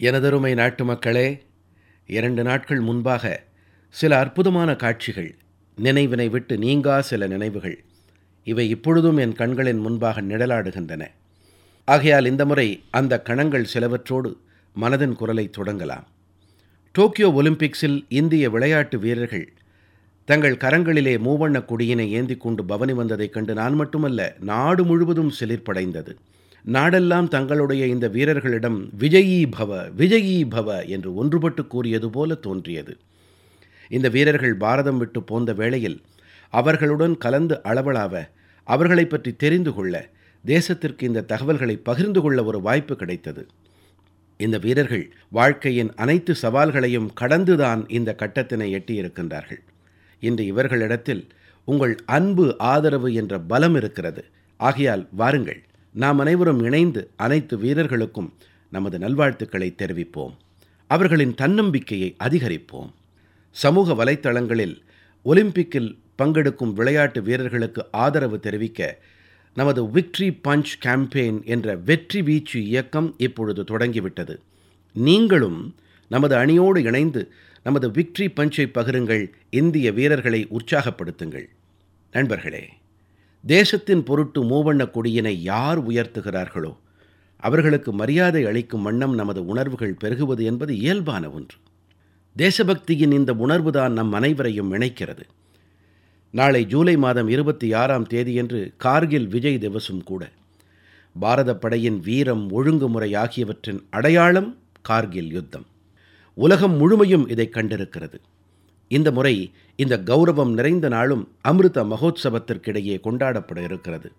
எனதருமை நாட்டு மக்களே இரண்டு நாட்கள் முன்பாக சில அற்புதமான காட்சிகள் நினைவினை விட்டு நீங்கா சில நினைவுகள் இவை இப்பொழுதும் என் கண்களின் முன்பாக நிழலாடுகின்றன. ஆகையால் இந்த முறை அந்த கணங்கள் சிலவற்றோடு மனதின் குரலை தொடங்கலாம். டோக்கியோ ஒலிம்பிக்ஸில் இந்திய விளையாட்டு வீரர்கள் தங்கள் கரங்களிலே மூவண்ணக் கொடியினை ஏந்தி கொண்டு பவனி வந்ததைக் கண்டு நான் மட்டுமல்ல நாடு முழுவதும் சிலிர்ப்படைந்தது. நாடெல்லாம் தங்களுடைய இந்த வீரர்களிடம் விஜயீ பவ விஜயீ பவ என்று ஒன்றுபட்டு கூறியது போல தோன்றியது. இந்த வீரர்கள் பாரதம் விட்டு போந்த வேளையில் அவர்களுடன் கலந்து அளவலாவ அவர்களைப் பற்றி தெரிந்து கொள்ள தேசத்திற்கு இந்த தகவல்களை பகிர்ந்து கொள்ள ஒரு வாய்ப்பு கிடைத்தது. இந்த வீரர்கள் வாழ்க்கையின் அனைத்து சவால்களையும் கடந்துதான் இந்த கட்டத்தினை எட்டியிருக்கின்றார்கள். இன்று இவர்களிடத்தில் உங்கள் அன்பு ஆதரவு என்ற பலம் இருக்கிறது. ஆகையால் வாருங்கள் நாம் அனைவரும் இணைந்து அனைத்து வீரர்களுக்கும் நமது நல்வாழ்த்துக்களை தெரிவிப்போம். அவர்களின் தன்னம்பிக்கையை அதிகரிப்போம். சமூக வலைத்தளங்களில் ஒலிம்பிக்கில் பங்கெடுக்கும் விளையாட்டு வீரர்களுக்கு ஆதரவு தெரிவிக்க நமது விக்ட்ரி பஞ்ச் கேம்பெயின் என்ற வெற்றி வீச்சு இயக்கம் இப்பொழுது தொடங்கிவிட்டது. நீங்களும் நமது அணியோடு இணைந்து நமது விக்ட்ரி பஞ்சை பகிருங்கள். இந்திய வீரர்களை உற்சாகப்படுத்துங்கள். நண்பர்களே தேசத்தின் பொருட்டு மூவண்ணக் கொடியினை யார் உயர்த்துகிறார்களோ அவர்களுக்கு மரியாதை அளிக்கும் வண்ணம் நமது உணர்வுகள் பெருகுவது என்பது இயல்பான ஒன்று. தேசபக்தியின் இந்த உணர்வுதான் நம் அனைவரையும் இணைக்கிறது. நாளை ஜூலை மாதம் இருபத்தி ஆறாம் தேதியன்று கார்கில் விஜய் திவசும் கூட பாரதப் படையின் வீரம் ஒழுங்குமுறை ஆகியவற்றின் அடையாளம் கார்கில் யுத்தம். உலகம் முழுமையும் இதை கண்டிருக்கிறது. இந்த முறை இந்த கௌரவம் நிறைந்த நாளும் அமிர்த மகோத்சவத்திற்கிடையே கொண்டாடப்பட இருக்கிறது.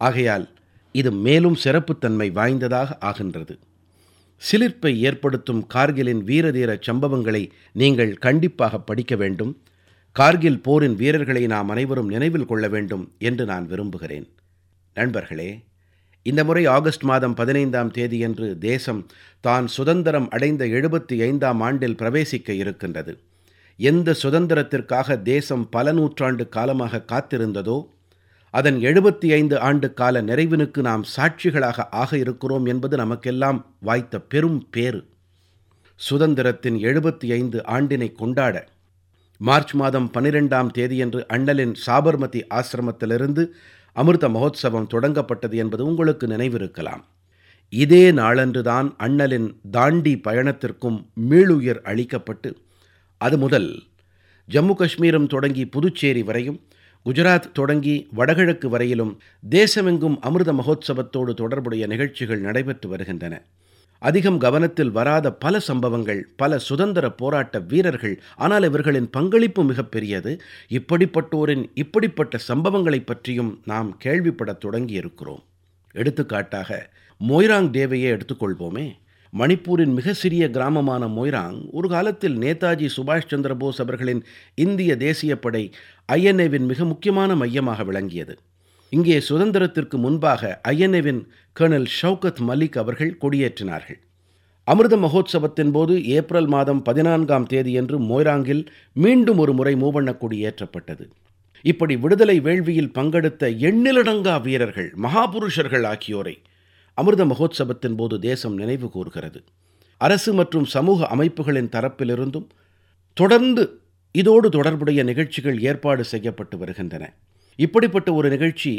ஆகையால் இது மேலும் சிறப்புத்தன்மை வாய்ந்ததாக ஆகின்றது. சிலிர்ப்பை ஏற்படுத்தும் கார்கிலின் வீரதீர சம்பவங்களை நீங்கள் கண்டிப்பாக படிக்க வேண்டும். கார்கில் போரின் வீரர்களை நாம் அனைவரும் நினைவில் கொள்ள வேண்டும் என்று நான் விரும்புகிறேன். நண்பர்களே இந்த முறை ஆகஸ்ட் மாதம் பதினைந்தாம் தேதியன்று தேசம் தான் சுதந்திரம் அடைந்த எழுபத்தி ஐந்தாம் ஆண்டில் பிரவேசிக்க இருக்கின்றது. எந்த சுதந்திரத்திற்காக தேசம் பல நூற்றாண்டு காலமாக காத்திருந்ததோ அதன் எழுபத்தி ஐந்து ஆண்டு கால நிறைவினுக்கு நாம் சாட்சிகளாக ஆக இருக்கிறோம் என்பது நமக்கெல்லாம் வாய்த்த பெரும் பேறு. சுதந்திரத்தின் எழுபத்தி ஐந்து ஆண்டினை கொண்டாட மார்ச் மாதம் பனிரெண்டாம் தேதியன்று அண்ணலின் சாபர்மதி ஆசிரமத்திலிருந்து அமிர்த மகோத்சவம் தொடங்கப்பட்டது என்பது உங்களுக்கு நினைவிருக்கலாம். இதே நாளன்றுதான் அண்ணலின் தாண்டி பயணத்திற்கும் மீளுயிர் அளிக்கப்பட்டு அது முதல். ஜம்மு காஷ்மீரம் தொடங்கி புதுச்சேரி வரையும் குஜராத் தொடங்கி வடகிழக்கு வரையிலும் தேசமெங்கும் அமிர்த மகோத்சவத்தோடு தொடர்புடைய நிகழ்ச்சிகள் நடைபெற்று வருகின்றன. அதிகம் கவனத்தில் வராத பல சம்பவங்கள் பல சுதந்திர போராட்ட வீரர்கள் ஆனால் இவர்களின் பங்களிப்பு மிகப்பெரியது இப்படிப்பட்டோரின் இப்படிப்பட்ட சம்பவங்களைப் பற்றியும் நாம் கேள்விப்படத் தொடங்கியிருக்கிறோம். எடுத்துக்காட்டாக மொய்ராங் தேவையே எடுத்துக்கொள்வோமே. மணிப்பூரின் மிக சிறிய கிராமமான மொய்ராங் ஒரு காலத்தில் நேதாஜி சுபாஷ் சந்திரபோஸ் அவர்களின் இந்திய தேசியப்படை ஐஎன்ஏவின் மிக முக்கியமான மையமாக விளங்கியது. இங்கே சுதந்திரத்திற்கு முன்பாக ஐஎன்ஏவின் கர்னல் ஷவுகத் மலிக் அவர்கள் கொடியேற்றினார்கள். அமிர்த மகோத்சவத்தின் போது ஏப்ரல் மாதம் பதினான்காம் தேதியன்று மொய்ராங்கில் மீண்டும் ஒரு முறை மூவண்ணக் கொடி ஏற்றப்பட்டது. இப்படி விடுதலை வேள்வியில் பங்கெடுத்த எண்ணிலடங்கா வீரர்கள் மகாபுருஷர்கள் ஆகியோரை அமிர்த மகோத்சவத்தின் போது தேசம் நினைவு கூர்கிறது அரசு மற்றும் சமூக அமைப்புகளின் தரப்பிலிருந்தும் தொடர்ந்து இதோடு தொடர்புடைய நிகழ்ச்சிகள் ஏற்பாடு செய்யப்பட்டு வருகின்றன. இப்படிப்பட்ட ஒரு நிகழ்ச்சி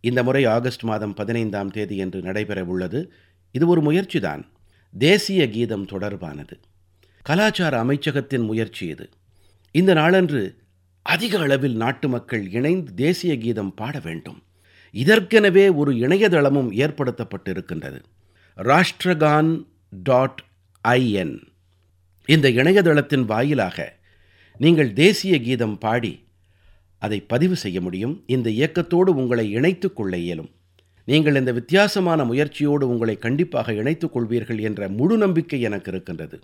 இந்த முறை ஆகஸ்ட் மாதம் பதினைந்தாம் தேதி என்று நடைபெற உள்ளது. இது ஒரு முயற்சிதான். தேசிய கீதம் தொடர்பானது. கலாச்சார அமைச்சகத்தின் முயற்சி இது. இந்த நாளன்று அதிக அளவில் நாட்டு மக்கள் இணைந்து தேசிய கீதம் பாட வேண்டும். இதற்கெனவே ஒரு இணையதளமும் ஏற்படுத்தப்பட்டிருக்கின்றது. ராஷ்டிரகான் டாட் ஐஎன் இந்த இணையதளத்தின் வாயிலாக நீங்கள் தேசிய கீதம் பாடி அதை பதிவு செய்ய முடியும். இந்த இயக்கத்தோடு உங்களை இணைத்துக் கொள்ள இயலும். நீங்கள் இந்த வித்தியாசமான முயற்சியோடு உங்களை கண்டிப்பாக இணைத்துக் கொள்வீர்கள் என்ற முழு நம்பிக்கை எனக்கு இருக்கின்றது.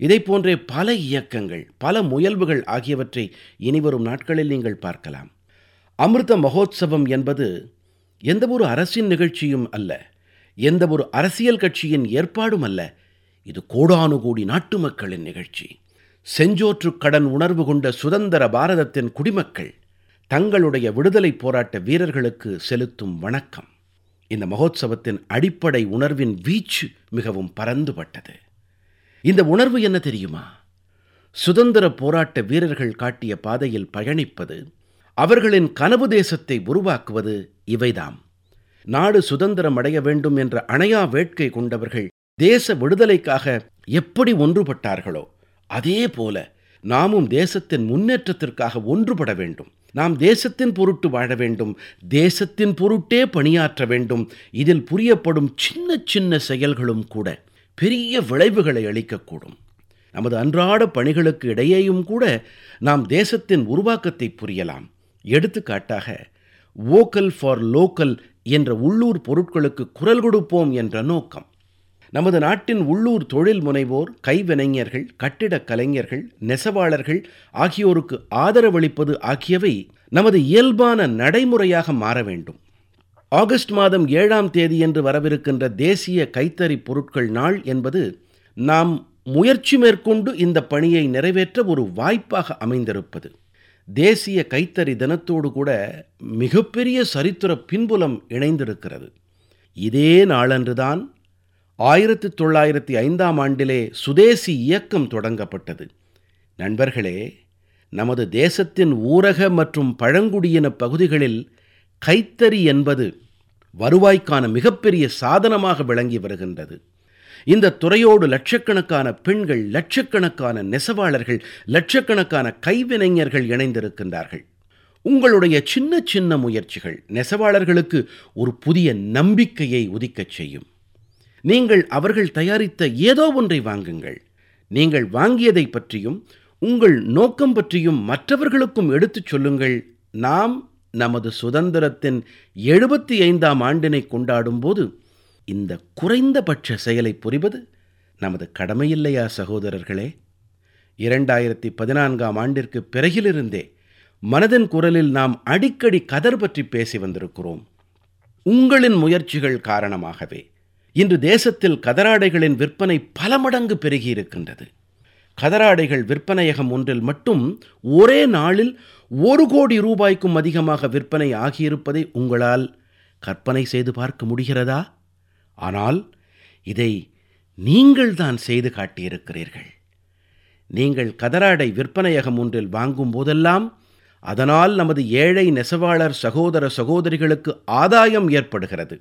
இதை போன்றே பல இயக்கங்கள் பல முயல்வுகள் ஆகியவற்றை இனிவரும் நாட்களில் நீங்கள் பார்க்கலாம். அமிர்த மகோத்சவம் என்பது எந்த ஒரு அரசின் நிகழ்ச்சியும் அல்ல எந்த ஒரு அரசியல் கட்சியின் ஏற்பாடும் அல்ல இது கோடானுகோடி நாட்டு மக்களின் நிகழ்ச்சி. செஞ்சோற்று கடன் உணர்வு கொண்ட சுதந்திர பாரதத்தின் குடிமக்கள் தங்களுடைய விடுதலை போராட்ட வீரர்களுக்கு செலுத்தும் வணக்கம். இந்த மகோத்சவத்தின் அடிப்படை உணர்வின் வீச்சு மிகவும் பரந்துபட்டது. இந்த உணர்வு என்ன தெரியுமா? சுதந்திர போராட்ட வீரர்கள் காட்டிய பாதையில் பயணிப்பது அவர்களின் கனவு தேசத்தை உருவாக்குவது இவைதாம். நாடு சுதந்திரம் அடைய வேண்டும் என்ற அணையா வேட்கை கொண்டவர்கள் தேச விடுதலைக்காக எப்படி ஒன்றுபட்டார்களோ அதே போல நாமும் தேசத்தின் முன்னேற்றத்திற்காக ஒன்றுபட வேண்டும். நாம் தேசத்தின் பொருட்டு வாழ வேண்டும் தேசத்தின் பொருட்டே பணியாற்ற வேண்டும். இதில் புரியப்படும் சின்ன சின்ன செயல்களும் கூட பெரிய விளைவுகளை அளிக்கக்கூடும். நமது அன்றாட பணிகளுக்கு இடையேயும் கூட நாம் தேசத்தின் உருவாக்கத்தை புரியலாம். எடுத்துக்காட்டாக வோக்கல் ஃபார் லோக்கல் என்ற உள்ளூர் பொருட்களுக்கு குரல் கொடுப்போம் என்ற நோக்கம். நமது நாட்டின் உள்ளூர் தொழில் முனைவோர் கைவினைஞர்கள் கட்டிடக் கலைஞர்கள் நெசவாளர்கள் ஆகியோருக்கு ஆதரவளிப்பது ஆகியவை நமது இயல்பான நடைமுறையாக மாற வேண்டும். ஆகஸ்ட் மாதம் ஏழாம் தேதியன்று வரவிருக்கின்ற தேசிய கைத்தறி பொருட்கள் நாள் என்பது நாம் முயற்சி மேற்கொண்டு இந்த பணியை நிறைவேற்ற ஒரு வாய்ப்பாக அமைந்திருப்பது. தேசிய கைத்தறி தினத்தோடு கூட மிகப்பெரிய சரித்திர பின்புலம் இணைந்திருக்கிறது. இதே நாளன்றுதான் ஆயிரத்தி தொள்ளாயிரத்தி ஐந்தாம் ஆண்டிலே சுதேசி இயக்கம் தொடங்கப்பட்டது. நண்பர்களே நமது தேசத்தின் ஊரக மற்றும் பழங்குடியின பகுதிகளில் கைத்தறி என்பது வருவாய்க்கான மிகப்பெரிய சாதனமாக விளங்கி வருகின்றது. இந்த துறையோடு லட்சக்கணக்கான பெண்கள் லட்சக்கணக்கான நெசவாளர்கள் லட்சக்கணக்கான கைவினைஞர்கள் இணைந்திருக்கின்றார்கள். உங்களுடைய சின்ன சின்ன முயற்சிகள் நெசவாளர்களுக்கு ஒரு புதிய நம்பிக்கையை உதிக்கச் செய்யும். நீங்கள் அவர்கள் தயாரித்த ஏதோ ஒன்றை வாங்குங்கள். நீங்கள் வாங்கியதை பற்றியும் உங்கள் நோக்கம் பற்றியும் மற்றவர்களுக்கும் எடுத்துச் சொல்லுங்கள். நாம் நமது சுதந்திரத்தின் எழுபத்தி ஐந்தாம் ஆண்டினை கொண்டாடும் போது இந்த குறைந்தபட்ச செயலை புரிவது நமது கடமையில்லையா சகோதரர்களே? இரண்டாயிரத்தி பதினான்காம் ஆண்டிற்கு பிறகிலிருந்தே மனதின் குரலில் நாம் அடிக்கடி கதர் பற்றி பேசி வந்திருக்கிறோம். உங்களின் முயற்சிகள் காரணமாகவே இன்று தேசத்தில் கதராடைகளின் விற்பனை பல மடங்கு பெருகியிருக்கின்றது கதராடைகள் விற்பனையகம் ஒன்றில் மட்டும் ஒரே நாளில் ஒரு கோடி ரூபாய்க்கும் அதிகமாக விற்பனை ஆகியிருப்பதை உங்களால் கற்பனை செய்து பார்க்க முடிகிறதா? ஆனால் இதை நீங்கள் தான் செய்து காட்டியிருக்கிறீர்கள். நீங்கள் கதராடை விற்பனையகம் ஒன்றில் வாங்கும் போதெல்லாம் அதனால் நமது ஏழை நெசவாளர் சகோதர சகோதரிகளுக்கு ஆதாயம் ஏற்படுகிறது.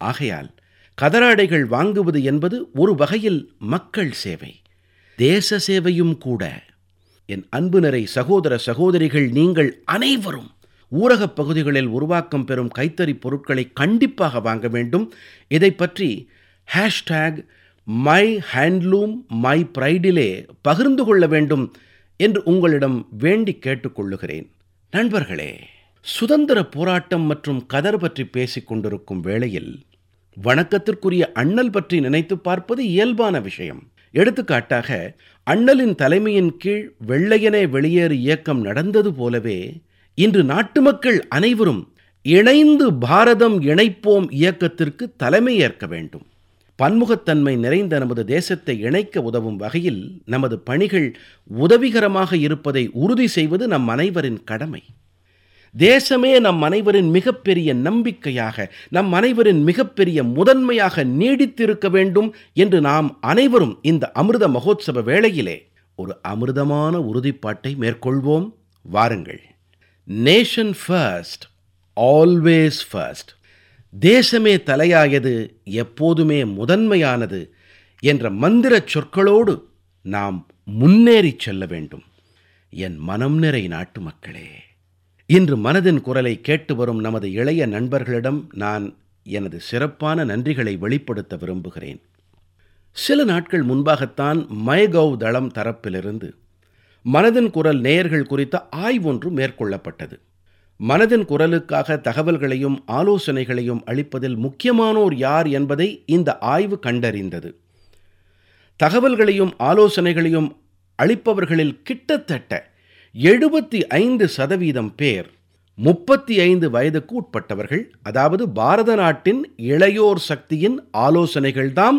ஆகையால் கதராடைகள் வாங்குவது என்பது ஒரு வகையில் மக்கள் சேவை தேச சேவையும் கூட. என் அன்பு நிறை சகோதர சகோதரிகள் நீங்கள் அனைவரும் ஊரகப் பகுதிகளில் உருவாக்கம் பெறும் கைத்தறி பொருட்களை கண்டிப்பாக வாங்க வேண்டும். இதை பற்றி ஹேஷ்டேக் மை ஹேண்ட்லூம் மை ப்ரைடிலே பகிர்ந்து கொள்ள வேண்டும் என்று உங்களிடம் வேண்டி கேட்டுக்கொள்ளுகிறேன் நண்பர்களே சுதந்திர போராட்டம் மற்றும் கதர் பற்றி பேசிக் கொண்டிருக்கும் வேளையில் வணக்கத்திற்குரிய அண்ணல் பற்றி நினைத்து பார்ப்பது இயல்பான விஷயம். எடுத்துக்காட்டாக அண்ணலின் தலைமையின் கீழ் வெள்ளையனே வெளியேறு இயக்கம் நடந்தது போலவே இன்று நாட்டு மக்கள் அனைவரும் இணைந்து பாரதம் இணைப்போம் இயக்கத்திற்கு தலைமையேற்க வேண்டும். பன்முகத்தன்மை நிறைந்த நமது தேசத்தை இணைக்க உதவும் வகையில் நமது பணிகள் உதவிகரமாக இருப்பதை உறுதி செய்வது நம் அனைவரின் கடமை. தேசமே நம் அனைவரின் மிகப்பெரிய நம்பிக்கையாக நம் அனைவரின் மிகப்பெரிய முதன்மையாக நீடித்திருக்க வேண்டும் என்று நாம் அனைவரும் இந்த அமிர்த மகோத்சவ வேளையிலே ஒரு அமிர்தமான உறுதிப்பாட்டை மேற்கொள்வோம். வாருங்கள். நேஷன் ஃபர்ஸ்ட் ஆல்வேஸ் ஃபர்ஸ்ட் தேசமே தலையாயது எப்போதுமே முதன்மையானது என்ற மந்திரச் சொற்களோடு நாம் முன்னேறிச் செல்ல வேண்டும். என் மனம் நிறை நாட்டு மக்களே இன்று மனதின் குரலை கேட்டு வரும் நமது இளைய நண்பர்களிடம் நான் எனது சிறப்பான நன்றிகளை வெளிப்படுத்த விரும்புகிறேன். சில நாட்கள் முன்பாகத்தான் மைகவ் தளம் தரப்பிலிருந்து மனதின் குரல் நேயர்கள் குறித்த ஆய்வொன்று மேற்கொள்ளப்பட்டது. மனதின் குரலுக்காக தகவல்களையும் ஆலோசனைகளையும் அளிப்பதில் முக்கியமானோர் யார் என்பதை இந்த ஆய்வு கண்டறிந்தது. தகவல்களையும் ஆலோசனைகளையும் அளிப்பவர்களில் கிட்டத்தட்ட எழுபத்தி ஐந்து சதவீதம் பேர் முப்பத்தி ஐந்து வயதுக்கு உட்பட்டவர்கள் அதாவது பாரத நாட்டின் இளையோர் சக்தியின் ஆலோசனைகள்தாம்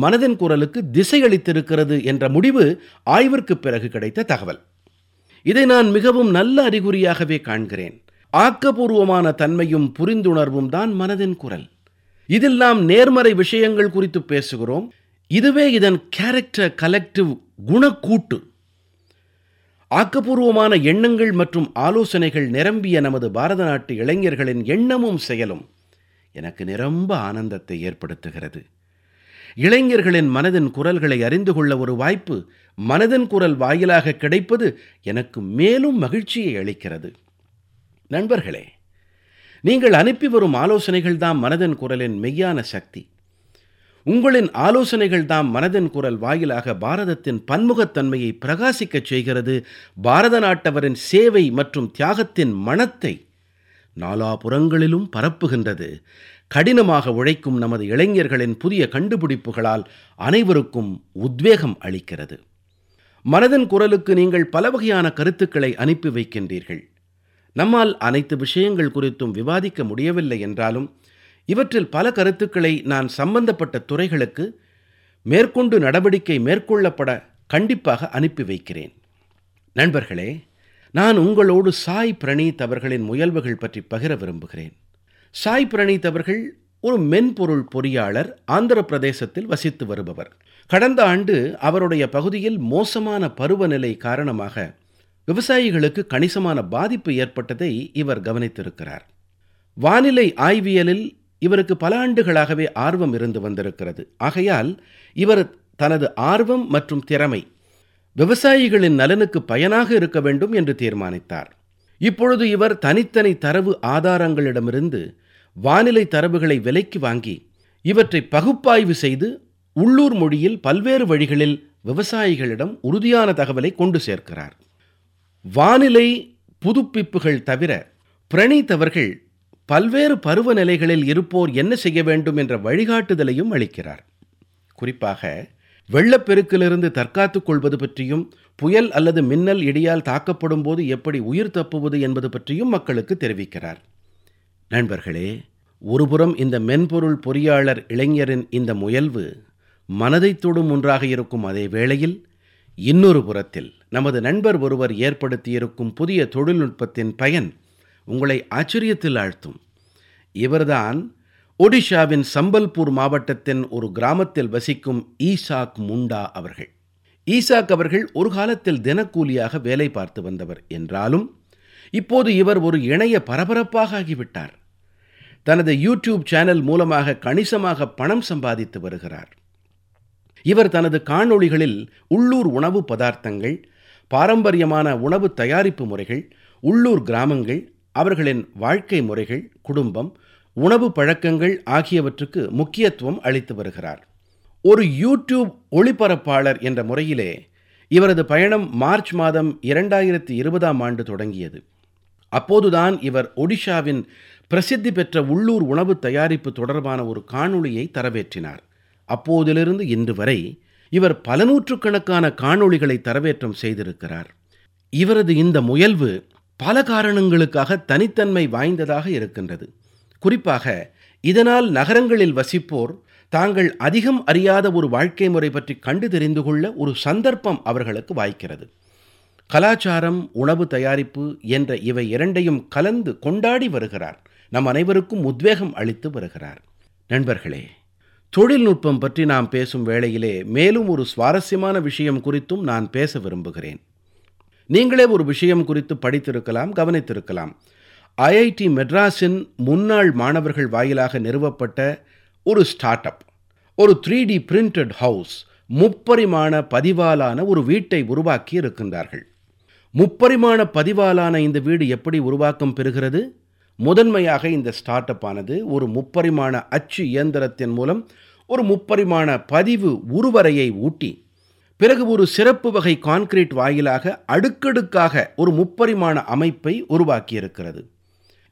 மனதின் குரலுக்கு திசையளித்திருக்கிறது என்ற முடிவு ஆய்விற்கு பிறகு கிடைத்த தகவல். இதை நான் மிகவும் நல்ல அறிகுறியாகவே காண்கிறேன். ஆக்கப்பூர்வமான தன்மையும் புரிந்துணர்வும் தான் மனதின் குரல். இதில் நாம் நேர்மறை விஷயங்கள் குறித்து பேசுகிறோம். இதுவே இதன் கேரக்டர் கலெக்டிவ் குணக்கூட்டு. ஆக்கப்பூர்வமான எண்ணங்கள் மற்றும் ஆலோசனைகள் நிரம்பிய நமது பாரத நாட்டு இளைஞர்களின் எண்ணமும் செயலும் எனக்கு நிரம்ப ஆனந்தத்தை ஏற்படுத்துகிறது. இளைஞர்களின் மனதின் குரல்களை அறிந்து கொள்ள ஒரு வாய்ப்பு மனதின் குரல் வாயிலாக கிடைப்பது எனக்கு மேலும் மகிழ்ச்சியை அளிக்கிறது. நண்பர்களே நீங்கள் அனுப்பி வரும் ஆலோசனைகள் தாம் மனதின் குரலின் மெய்யான சக்தி. உங்களின் ஆலோசனைகள் தாம் மனதின் குரல் வாயிலாக பாரதத்தின் பன்முகத்தன்மையை பிரகாசிக்கச் செய்கிறது. பாரத நாட்டவரின் சேவை மற்றும் தியாகத்தின் மனத்தை நாலாபுறங்களிலும் பரப்புகின்றது. கடினமாக உழைக்கும் நமது இளைஞர்களின் புதிய கண்டுபிடிப்புகளால் அனைவருக்கும் உத்வேகம் அளிக்கிறது. மனதின் குரலுக்கு நீங்கள் பல வகையான கருத்துக்களை அனுப்பி வைக்கின்றீர்கள். நம்மால் அனைத்து விஷயங்கள் குறித்தும் விவாதிக்க முடியவில்லை என்றாலும் இவற்றில் பல கருத்துக்களை நான் சம்பந்தப்பட்ட துறைகளுக்கு மேற்கொண்டு நடவடிக்கை மேற்கொள்ளப்பட கண்டிப்பாக அனுப்பி வைக்கிறேன். நண்பர்களே நான் உங்களோடு சாய் பிரணீத் அவர்களின் முயல்வுகள் பற்றி பகிர விரும்புகிறேன். சாய் பிரணீத் அவர்கள் ஒரு மென்பொருள் பொறியாளர் ஆந்திர பிரதேசத்தில் வசித்து வருபவர். கடந்த ஆண்டு அவருடைய பகுதியில் மோசமான பருவநிலை காரணமாக விவசாயிகளுக்கு கணிசமான பாதிப்பு ஏற்பட்டதை இவர் கவனித்திருக்கிறார். வானிலை ஆய்வியலில் இவருக்கு பல ஆண்டுகளாகவே ஆர்வம் இருந்து வந்திருக்கிறது. ஆகையால் இவர் தனது ஆர்வம் மற்றும் திறமை விவசாயிகளின் நலனுக்கு பயனாக இருக்க வேண்டும் என்று தீர்மானித்தார். இப்பொழுது இவர் தனித்தனி தரவு ஆதாரங்களிடமிருந்து வானிலை தரவுகளை விலைக்கு வாங்கி இவற்றை பகுப்பாய்வு செய்து உள்ளூர் மொழியில் பல்வேறு வழிகளில் விவசாயிகளிடம் உறுதியான தகவலை கொண்டு சேர்க்கிறார். வானிலை புதுப்பிப்புகள் தவிர பிரணீத் அவர்கள் பல்வேறு பருவநிலைகளில் இருப்போர் என்ன செய்ய வேண்டும் என்ற வழிகாட்டுதலையும் அளிக்கிறார். குறிப்பாக வெள்ளப்பெருக்கிலிருந்து தற்காத்துக் கொள்வது பற்றியும் புயல் அல்லது மின்னல் இடியால் தாக்கப்படும் போது எப்படி உயிர் தப்புவது என்பது பற்றியும் மக்களுக்கு தெரிவிக்கிறார். நண்பர்களே ஒருபுறம் இந்த மென்பொருள் பொறியாளர் இளைஞரின் இந்த முயல்வு மனதைத் தொடும் ஒன்றாக இருக்கும் அதே வேளையில் இன்னொரு புறத்தில் நமது நண்பர் ஒருவர் ஏற்படுத்தியிருக்கும் புதிய தொழில்நுட்பத்தின் பயன் உங்களை ஆச்சரியத்தில் ஆழ்த்தும். இவர்தான் ஒடிஷாவின் சம்பல்பூர் மாவட்டத்தின் ஒரு கிராமத்தில் வசிக்கும் ஈசாக் முண்டா அவர்கள். ஈசாக் அவர்கள் ஒரு காலத்தில் தினக்கூலியாக வேலை பார்த்து வந்தவர் என்றாலும் இப்போது இவர் ஒரு இணைய பரபரப்பாக ஆகிவிட்டார். தனது யூடியூப் சேனல் மூலமாக கணிசமாக பணம் சம்பாதித்து வருகிறார். இவர் தனது காணொளிகளில் உள்ளூர் உணவு பதார்த்தங்கள் பாரம்பரியமான உணவு தயாரிப்பு முறைகள் உள்ளூர் கிராமங்கள் அவர்களின் வாழ்க்கை முறைகள் குடும்பம் உணவு பழக்கங்கள் ஆகியவற்றுக்கு முக்கியத்துவம் அளித்து வருகிறார். ஒரு யூடியூப் ஒளிபரப்பாளர் என்ற முறையிலே இவரது பயணம் மார்ச் மாதம் இரண்டாயிரத்தி இருபதாம் ஆண்டு தொடங்கியது. அப்போதுதான் இவர் ஒடிஷாவின் பிரசித்தி பெற்ற உள்ளூர் உணவு தயாரிப்பு தொடர்பான ஒரு காணொளியை தரவேற்றினார். அப்போதிலிருந்து இன்று வரை இவர் பல நூற்றுக்கணக்கான காணொளிகளை தரவேற்றம் செய்திருக்கிறார். இவரது இந்த முயல்வு பல காரணங்களுக்காக தனித்தன்மை வாய்ந்ததாக இருக்கின்றது. குறிப்பாக இதனால் நகரங்களில் வசிப்போர் தாங்கள் அதிகம் அறியாத ஒரு வாழ்க்கை முறை பற்றி கண்டு தெரிந்து கொள்ள ஒரு சந்தர்ப்பம் அவர்களுக்கு வாய்க்கிறது. கலாச்சாரம் உணவு தயாரிப்பு என்ற இவை இரண்டையும் கலந்து கொண்டாடி வருகிறார். நம் அனைவருக்கும் உத்வேகம் அளித்து வருகிறார். நண்பர்களே தொழில்நுட்பம் பற்றி நாம் பேசும் வேளையிலே மேலும் ஒரு சுவாரஸ்யமான விஷயம் குறித்தும் நான் பேச விரும்புகிறேன். நீங்களே ஒரு விஷயம் குறித்து படித்திருக்கலாம் கவனித்திருக்கலாம். ஐஐடி மெட்ராஸின் முன்னாள் மாணவர்கள் வாயிலாக நிறுவப்பட்ட ஒரு ஸ்டார்ட் அப் ஒரு த்ரீ டி பிரிண்டட் ஹவுஸ் முப்பரிமாண பதிவாலான ஒரு வீட்டை உருவாக்கி இருக்கின்றார்கள். முப்பரிமாண பதிவாலான இந்த வீடு எப்படி உருவாக்கம் பெறுகிறது? முதன்மையாக இந்த ஸ்டார்ட் அப் ஆனது ஒரு முப்பரிமாண அச்சு இயந்திரத்தின் மூலம் ஒரு முப்பரிமாண பதிவு உருவரையை ஊட்டி பிறகு ஒரு சிறப்பு வகை கான்கிரீட் வாயிலாக அடுக்கடுக்காக ஒரு முப்பரிமாண அமைப்பை உருவாக்கியிருக்கிறது.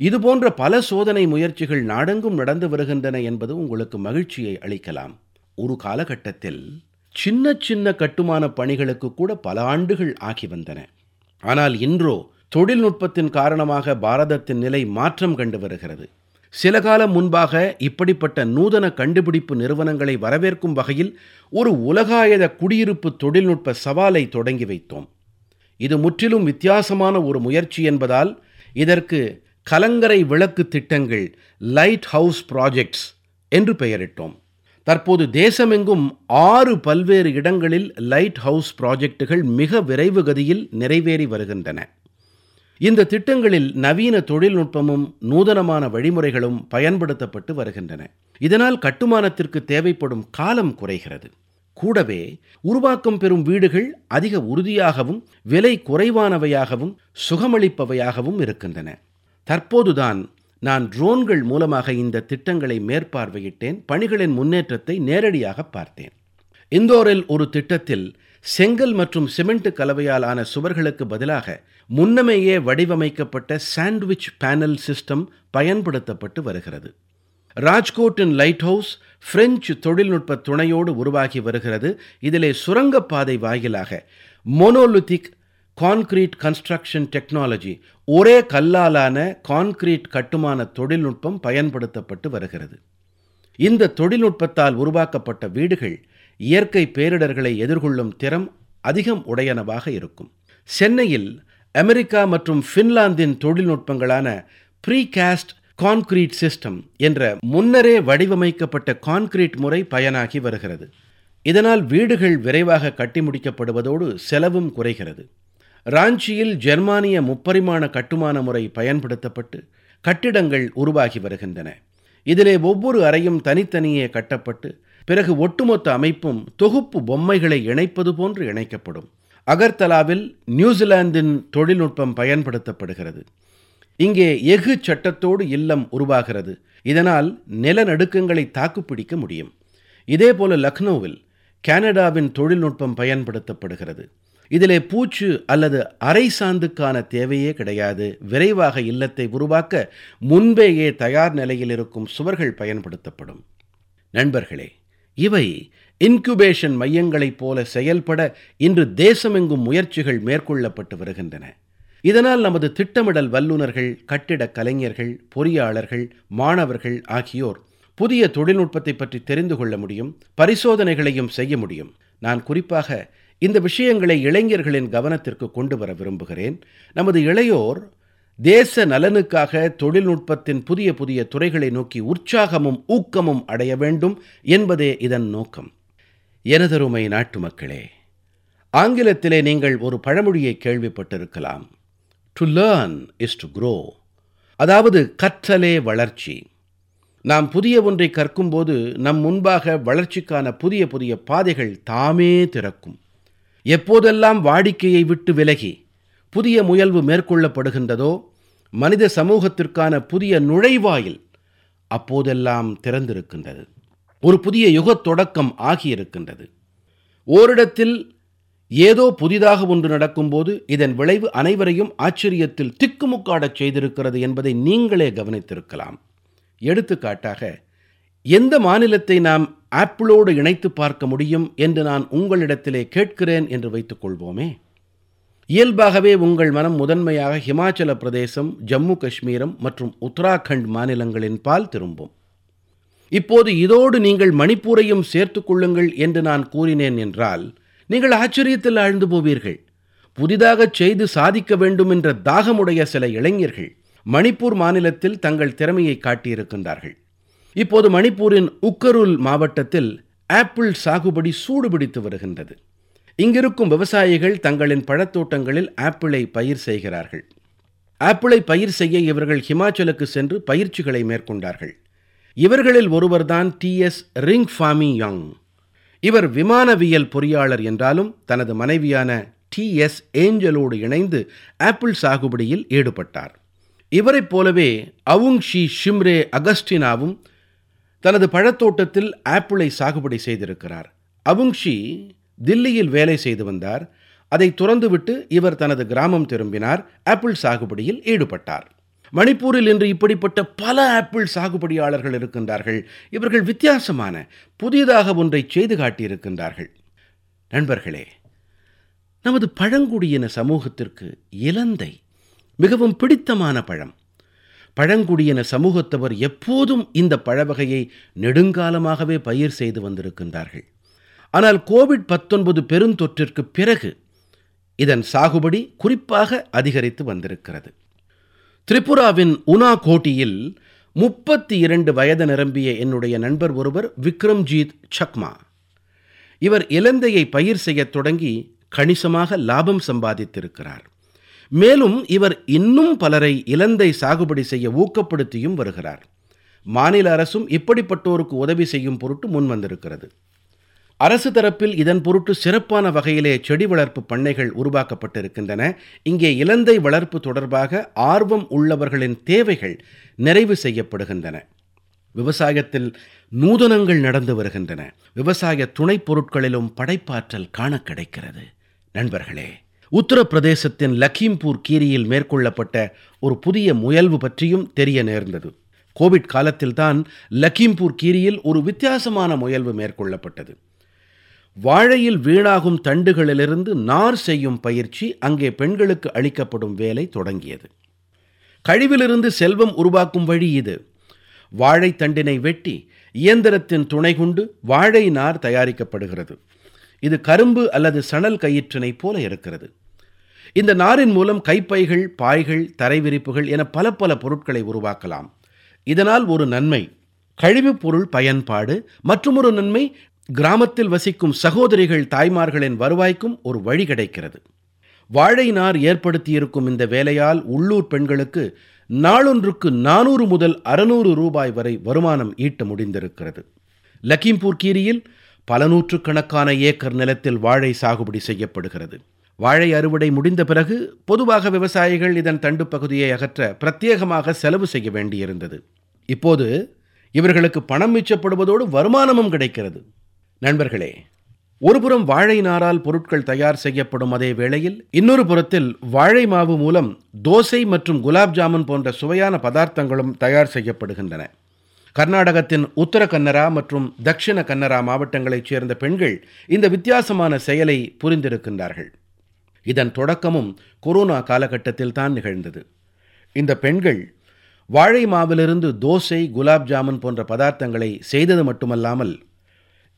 இதுபோன்ற பல சோதனை முயற்சிகள் நாடெங்கும் நடந்து வருகின்றன என்பது உங்களுக்கு மகிழ்ச்சியை அளிக்கலாம். ஒரு காலகட்டத்தில் சின்ன சின்ன கட்டுமான பணிகளுக்கு கூட பல ஆண்டுகள் ஆகி வந்தன. ஆனால் இன்றோ தொழில்நுட்பத்தின் காரணமாக பாரதத்தின் நிலை மாற்றம் கண்டு வருகிறது. சில காலம் முன்பாக இப்படிப்பட்ட நூதன கண்டுபிடிப்பு நிறுவனங்களை வரவேற்கும் வகையில் ஒரு உலகாயத குடியிருப்பு தொழில்நுட்ப சவாலை தொடங்கி வைத்தோம். இது முற்றிலும் வித்தியாசமான ஒரு முயற்சி என்பதால் இதற்கு கலங்கரை விளக்கு திட்டங்கள் லைட் ஹவுஸ் ப்ராஜெக்ட்ஸ் என்று பெயரிட்டோம். தற்போது தேசமெங்கும் ஆறு பல்வேறு இடங்களில் லைட் ஹவுஸ் ப்ராஜெக்டுகள் மிக விரைவு கதியில் நிறைவேறி வருகின்றன. இந்த திட்டங்களில் நவீன தொழில்நுட்பமும் நூதனமான வழிமுறைகளும் பயன்படுத்தப்பட்டு வருகின்றன. இதனால் கட்டுமானத்திற்கு தேவைப்படும் காலம் குறைகிறது. கூடவே உருவாக்கம் பெறும் வீடுகள் அதிக உறுதியாகவும் விலை குறைவானவையாகவும் சுகமளிப்பவையாகவும் இருக்கின்றன. தற்போதுதான் நான் ட்ரோன்கள் மூலமாக இந்த திட்டங்களை மேற்பார்வையிட்டேன் பணிகளின் முன்னேற்றத்தை நேரடியாக பார்த்தேன். இந்தோரில் ஒரு திட்டத்தில் செங்கல் மற்றும் சிமெண்ட் கலவையால் ஆன சுவர்களுக்கு பதிலாக முன்னமேயே வடிவமைக்கப்பட்ட சாண்ட்விச் பேனல் சிஸ்டம் பயன்படுத்தப்பட்டு வருகிறது. ராஜ்கோட்டின் லைட் ஹவுஸ் பிரெஞ்சு தொழில்நுட்ப துணையோடு உருவாகி வருகிறது. இதிலே சுரங்கப்பாதை வாயிலாக மோனோலித்திக் கான்கிரீட் கன்ஸ்ட்ரக்ஷன் டெக்னாலஜி ஒரே கல்லாலான கான்கிரீட் கட்டுமான தொழில்நுட்பம் பயன்படுத்தப்பட்டு வருகிறது. இந்த தொழில்நுட்பத்தால் உருவாக்கப்பட்ட வீடுகள் இயற்கை பேரிடர்களை எதிர்கொள்ளும் திறம் அதிகம் உடையனவாக இருக்கும். சென்னையில் அமெரிக்கா மற்றும் ஃபின்லாந்தின் தொழில்நுட்பங்களான ப்ரீகாஸ்ட் கான்கிரீட் சிஸ்டம் என்ற முன்னரே வடிவமைக்கப்பட்ட கான்கிரீட் முறை பயனாகி வருகிறது. இதனால் வீடுகள் விரைவாக கட்டி முடிக்கப்படுவதோடு செலவும் குறைகிறது. ராஞ்சியில் ஜெர்மானிய முப்பரிமாண கட்டுமான முறை பயன்படுத்தப்பட்டு கட்டிடங்கள் உருவாகி வருகின்றன. இதிலே ஒவ்வொரு அறையும் தனித்தனியே கட்டப்பட்டு பிறகு ஒட்டுமொத்த அமைப்பும் தொகுப்பு பொம்மைகளை இணைப்பது போன்று இணைக்கப்படும். அகர்தலாவில் நியூசிலாந்தின் தொழில்நுட்பம் பயன்படுத்தப்படுகிறது. இங்கே எஃகு சட்டத்தோடு இல்லம் உருவாகிறது. இதனால் நிலநடுக்கங்களை தாக்குப்பிடிக்க முடியும். இதேபோல லக்னோவில் கனடாவின் தொழில்நுட்பம் பயன்படுத்தப்படுகிறது. இதிலே பூச்சு அல்லது அரை சாந்துக்கான தேவையே கிடையாது. விரைவாக இல்லத்தை உருவாக்க முன்பேயே தயார் நிலையில் இருக்கும் சுவர்கள் பயன்படுத்தப்படும். நண்பர்களே இவை இன்குபேஷன் மையங்களைப் போல செயல்பட இன்று தேசமெங்கும் முயற்சிகள் மேற்கொள்ளப்பட்டு வருகின்றன. இதனால் நமது திட்டமிடல் வல்லுநர்கள் கட்டிடக் கலைஞர்கள் பொறியாளர்கள் மாணவர்கள் ஆகியோர் புதிய தொழில்நுட்பத்தை பற்றி தெரிந்து கொள்ள முடியும் பரிசோதனைகளையும் செய்ய முடியும். நான் குறிப்பாக இந்த விஷயங்களை இளைஞர்களின் கவனத்திற்கு கொண்டு வர விரும்புகிறேன். நமது இளையோர் தேச நலனுக்காக தொழில்நுட்பத்தின் புதிய புதிய துறைகளை நோக்கி உற்சாகமும் ஊக்கமும் அடைய வேண்டும் என்பதே இதன் நோக்கம். எனதருமை நாட்டு மக்களே ஆங்கிலத்திலே நீங்கள் ஒரு பழமொழியை கேள்விப்பட்டிருக்கலாம். To learn is to grow அதாவது கற்றலே வளர்ச்சி. நாம் புதிய ஒன்றை கற்கும்போது நம் முன்பாக வளர்ச்சிக்கான புதிய புதிய பாதைகள் தாமே திறக்கும். எப்போதெல்லாம் வாடிக்கையை விட்டு விலகி புதிய முயல்வு மேற்கொள்ளப்படுகின்றதோ மனித சமூகத்திற்கான புதிய நுழைவாயில் அப்போதெல்லாம் திறந்திருக்கின்றது. ஒரு புதிய யுகத் தொடக்கம் ஆகியிருக்கின்றது. ஓரிடத்தில் ஏதோ புதிதாக ஒன்று நடக்கும்போது இதன் விளைவு அனைவரையும் ஆச்சரியத்தில் திக்குமுக்காடச் செய்திருக்கிறது என்பதை நீங்களே கவனித்திருக்கலாம். எடுத்துக்காட்டாக எந்த மாநிலத்தை நாம் ஆப்பிளோடு இணைத்து பார்க்க முடியும் என்று நான் உங்களிடத்திலே கேட்கிறேன் என்று வைத்துக் கொள்வோமே? இயல்பாகவே உங்கள் மனம் முதன்மையாக ஹிமாச்சல பிரதேசம் ஜம்மு காஷ்மீரம் மற்றும் உத்தராகண்ட் மாநிலங்களின் பால் திரும்பும். இப்போது இதோடு நீங்கள் மணிப்பூரையும் சேர்த்துக் கொள்ளுங்கள் என்று நான் கூறினேன் என்றால் நீங்கள் ஆச்சரியத்தில் ஆழ்ந்து போவீர்கள். புதிதாகச் செய்து சாதிக்க வேண்டும் என்ற தாகமுடைய சில இளைஞர்கள் மணிப்பூர் மாநிலத்தில் தங்கள் திறமையை காட்டியிருக்கின்றார்கள். இப்போது மணிப்பூரின் உக்கருல் மாவட்டத்தில் ஆப்பிள் சாகுபடி சூடுபிடித்து வருகின்றது. இங்கிருக்கும் விவசாயிகள் தங்களின் பழத்தோட்டங்களில் ஆப்பிளை பயிர் செய்கிறார்கள். ஆப்பிளை பயிர் செய்ய இவர்கள் ஹிமாச்சலுக்கு சென்று பயிற்சிகளை மேற்கொண்டார்கள். இவர்களில் ஒருவர்தான் டி எஸ் ரிங் ஃபாமி யாங் இவர் விமானவியல் பொறியாளர் என்றாலும் தனது மனைவியான டி எஸ் ஏஞ்சலோடு இணைந்து ஆப்பிள் சாகுபடியில் ஈடுபட்டார். இவரைப் போலவே அவுங் ஷி ஷிம்ரே அகஸ்டினாவும் தனது பழத்தோட்டத்தில் ஆப்பிளை சாகுபடி செய்திருக்கிறார். அவுங்ஷி தில்லியில் வேலை செய்து வந்தார். அதை துறந்துவிட்டு இவர் தனது கிராமம் திரும்பினார். ஆப்பிள் சாகுபடியில் ஈடுபட்டார். மணிப்பூரில் இன்று இப்படிப்பட்ட பல ஆப்பிள் சாகுபடியாளர்கள் இருக்கின்றார்கள். இவர்கள் வித்தியாசமான புதியதாக ஒன்றை செய்து காட்டியிருக்கின்றார்கள். நண்பர்களே நமது பழங்குடியின சமூகத்திற்கு இலந்தை மிகவும் பிடித்தமான பழம். பழங்குடியின சமூகத்தவர் எப்போதும் இந்த பழவகையை நெடுங்காலமாகவே பயிர் செய்து வந்திருக்கின்றார்கள். ஆனால் கோவிட் பத்தொன்பது பெருந்தொற்றிற்கு பிறகு இதன் சாகுபடி குறிப்பாக அதிகரித்து வந்திருக்கிறது. திரிபுராவின் உனா கோட்டியில் முப்பத்தி இரண்டு வயது நிரம்பிய என்னுடைய நண்பர் ஒருவர் விக்ரம்ஜீத் சக்மா. இவர் இலந்தையை பயிர் செய்யத் தொடங்கி கணிசமாக லாபம் சம்பாதித்திருக்கிறார். மேலும் இவர் இன்னும் பலரை இலந்தை சாகுபடி செய்ய ஊக்கப்படுத்தியும் வருகிறார். மாநில அரசும் இப்படிப்பட்டோருக்கு உதவி செய்யும் பொருட்டு முன்வந்திருக்கிறது. அரசு தரப்பில் இதன் பொருட்டு சிறப்பான வகையிலே செடி வளர்ப்பு பண்ணைகள் உருவாக்கப்பட்டிருக்கின்றன. இங்கே இலந்தை வளர்ப்பு தொடர்பாக ஆர்வம் உள்ளவர்களின் தேவைகள் நிறைவு செய்யப்படுகின்றன. விவசாயத்தில் நூதனங்கள் நடந்து வருகின்றன. விவசாய துணைப் பொருட்களிலும் படைப்பாற்றல் காண கிடைக்கிறது. நண்பர்களே உத்தரப்பிரதேசத்தின் லக்கீம்பூர் கீரியில் மேற்கொள்ளப்பட்ட ஒரு புதிய முயல்வு பற்றியும் தெரிய நேர்ந்தது. கோவிட் காலத்தில்தான் லக்கீம்பூர் கீரியில் ஒரு வித்தியாசமான முயல்வு மேற்கொள்ளப்பட்டது. வாழையில் வீணாகும் தண்டுகளிலிருந்து நார் செய்யும் பயிற்சி அங்கே பெண்களுக்கு அளிக்கப்படும் வேலை தொடங்கியது. கழிவிலிருந்து செல்வம் உருவாக்கும் வழி இது. வாழைத்தண்டினை வெட்டி இயந்திரத்தின் துணை கொண்டு வாழை நார் தயாரிக்கப்படுகிறது. இது கரும்பு அல்லது சணல் கயிற்றினை போல இருக்கிறது. இந்த நாரின் மூலம் கைப்பைகள் பாய்கள் தரைவிரிப்புகள் என பல பல பொருட்களை உருவாக்கலாம். இதனால் ஒரு நன்மை. கழிவுப் பொருள் பயன்பாடு மற்றுமொரு நன்மை கிராமத்தில் வசிக்கும் சகோதரிகள் தாய்மார்களின் வருவாய்க்கும் ஒரு வழி கிடைக்கிறது. வாழை நார் ஏற்படுத்தியிருக்கும் இந்த வேலையால் உள்ளூர் பெண்களுக்கு நாளொன்றுக்கு நானூறு முதல் அறுநூறு ரூபாய் வரை வருமானம் ஈட்ட முடிந்திருக்கிறது. லக்கீம்பூர் கீரியில் பல நூற்றுக்கணக்கான ஏக்கர் நிலத்தில் வாழை சாகுபடி செய்யப்படுகிறது. வாழை அறுவடை முடிந்த பிறகு பொதுவாக விவசாயிகள் இதன் தண்டு பகுதியை அகற்ற பிரத்யேகமாக செலவு செய்ய வேண்டியிருந்தது. இப்போது இவர்களுக்கு பணம் மிச்சப்படுவதோடு வருமானமும் கிடைக்கிறது. நண்பர்களே ஒருபுறம் வாழை நாரால் பொருட்கள் தயார் செய்யப்படும் அதே வேளையில் இன்னொரு புறத்தில் வாழை மாவு மூலம் தோசை மற்றும் குலாப் ஜாமுன் போன்ற சுவையான பதார்த்தங்களும் தயார் செய்யப்படுகின்றன. கர்நாடகத்தின் உத்தர கன்னரா மற்றும் தக்ஷிண கன்னரா மாவட்டங்களைச் சேர்ந்த பெண்கள் இந்த வித்தியாசமான செயலை புரிந்திருக்கின்றார்கள். இதன் தொடக்கமும் கொரோனா காலகட்டத்தில் தான் நிகழ்ந்தது. இந்த பெண்கள் வாழை மாவிலிருந்து தோசை குலாப் ஜாமுன் போன்ற பதார்த்தங்களை செய்தது மட்டுமல்லாமல்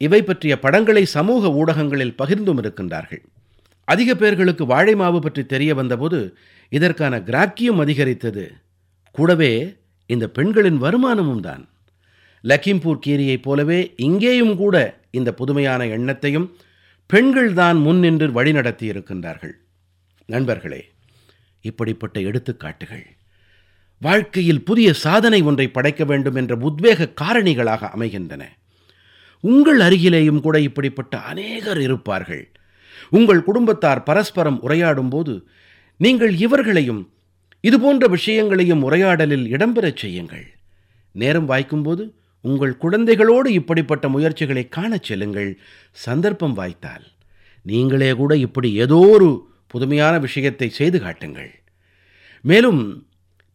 இவை பற்றிய படங்களை சமூக ஊடகங்களில் பகிர்ந்தும் இருக்கின்றார்கள். அதிக பேர்களுக்கு வாழை மாவு பற்றி தெரிய வந்தபோது இதற்கான கிராக்கியம் அதிகரித்தது. கூடவே இந்த பெண்களின் வருமானமும் தான். லக்கிம்பூர் கீரியைப் போலவே இங்கேயும் கூட இந்த புதுமையான எண்ணத்தையும் பெண்கள்தான் முன்னின்று வழிநடத்தி இருக்கின்றார்கள். நண்பர்களே இப்படிப்பட்ட எடுத்துக்காட்டுகள் வாழ்க்கையில் புதிய சாதனை ஒன்றை படைக்க வேண்டும் என்ற உத்வேக காரணிகளாக அமைகின்றன. உங்கள் அருகிலேயும் கூட இப்படிப்பட்ட அநேகர் இருப்பார்கள். உங்கள் குடும்பத்தார் பரஸ்பரம் உரையாடும் போது நீங்கள் இவர்களையும் இதுபோன்ற விஷயங்களையும் உரையாடலில் இடம்பெறச் செய்யுங்கள். நேரம் வாய்க்கும்போது உங்கள் குழந்தைகளோடு இப்படிப்பட்ட முயற்சிகளை காணச் செல்லுங்கள். சந்தர்ப்பம் வாய்த்தால் நீங்களே கூட இப்படி ஏதோ ஒரு புதுமையான விஷயத்தை செய்து காட்டுங்கள். மேலும்